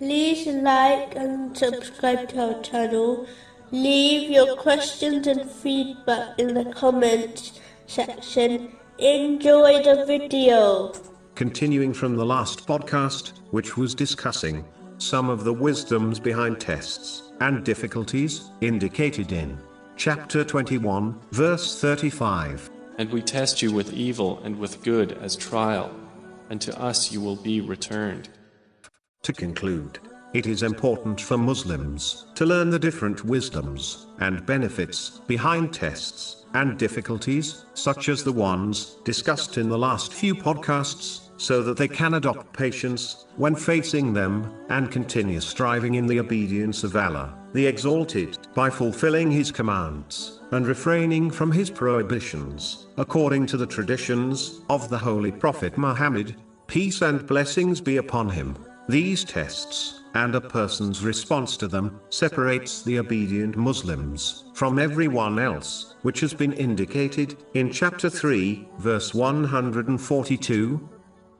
like and subscribe to our channel. Leave your questions and feedback in the comments section. Enjoy the video. Continuing from the last podcast, which was discussing some of the wisdoms behind tests and difficulties indicated in chapter 21, verse 35. And we test you with evil and with good as trial, and to us you will be returned. To conclude, it is important for Muslims to learn the different wisdoms and benefits behind tests and difficulties, such as the ones discussed in the last few podcasts, so that they can adopt patience when facing them and continue striving in the obedience of Allah, the Exalted, by fulfilling His commands and refraining from His prohibitions, according to the traditions of the Holy Prophet Muhammad, peace and blessings be upon him. These tests, and a person's response to them, separates the obedient Muslims from everyone else, which has been indicated in chapter 3, verse 142.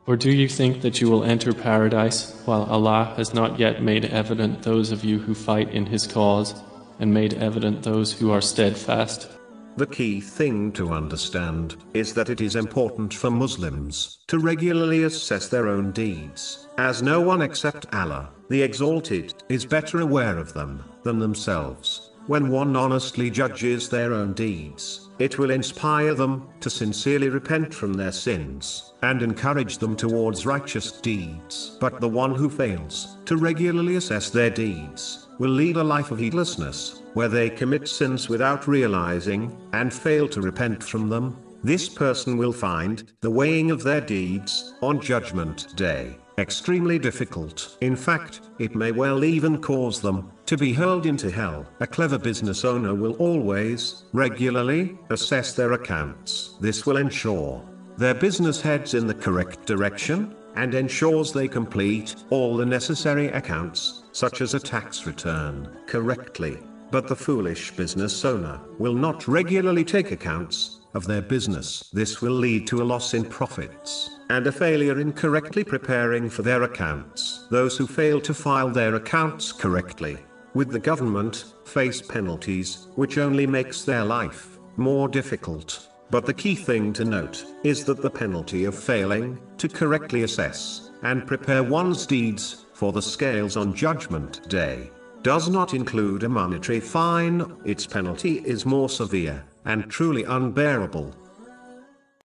Or do you think that you will enter paradise while Allah has not yet made evident those of you who fight in His cause and made evident those who are steadfast? The key thing to understand is that it is important for Muslims to regularly assess their own deeds, as no one except Allah, the Exalted, is better aware of them than themselves. When one honestly judges their own deeds, it will inspire them to sincerely repent from their sins and encourage them towards righteous deeds. But the one who fails to regularly assess their deeds will lead a life of heedlessness, where they commit sins without realizing and fail to repent from them. This person will find the weighing of their deeds on Judgment Day extremely difficult. In fact, it may well even cause them to be hurled into hell. A clever business owner will always, regularly, assess their accounts. This will ensure their business heads in the correct direction, and ensures they complete all the necessary accounts, such as a tax return, correctly. But the foolish business owner will not regularly take accounts of their business. This will lead to a loss in profits and a failure in correctly preparing for their accounts. Those who fail to file their accounts correctly with the government face penalties, which only makes their life more difficult. But the key thing to note is that the penalty of failing to correctly assess and prepare one's deeds for the scales on Judgment Day does not include a monetary fine, its penalty is more severe and truly unbearable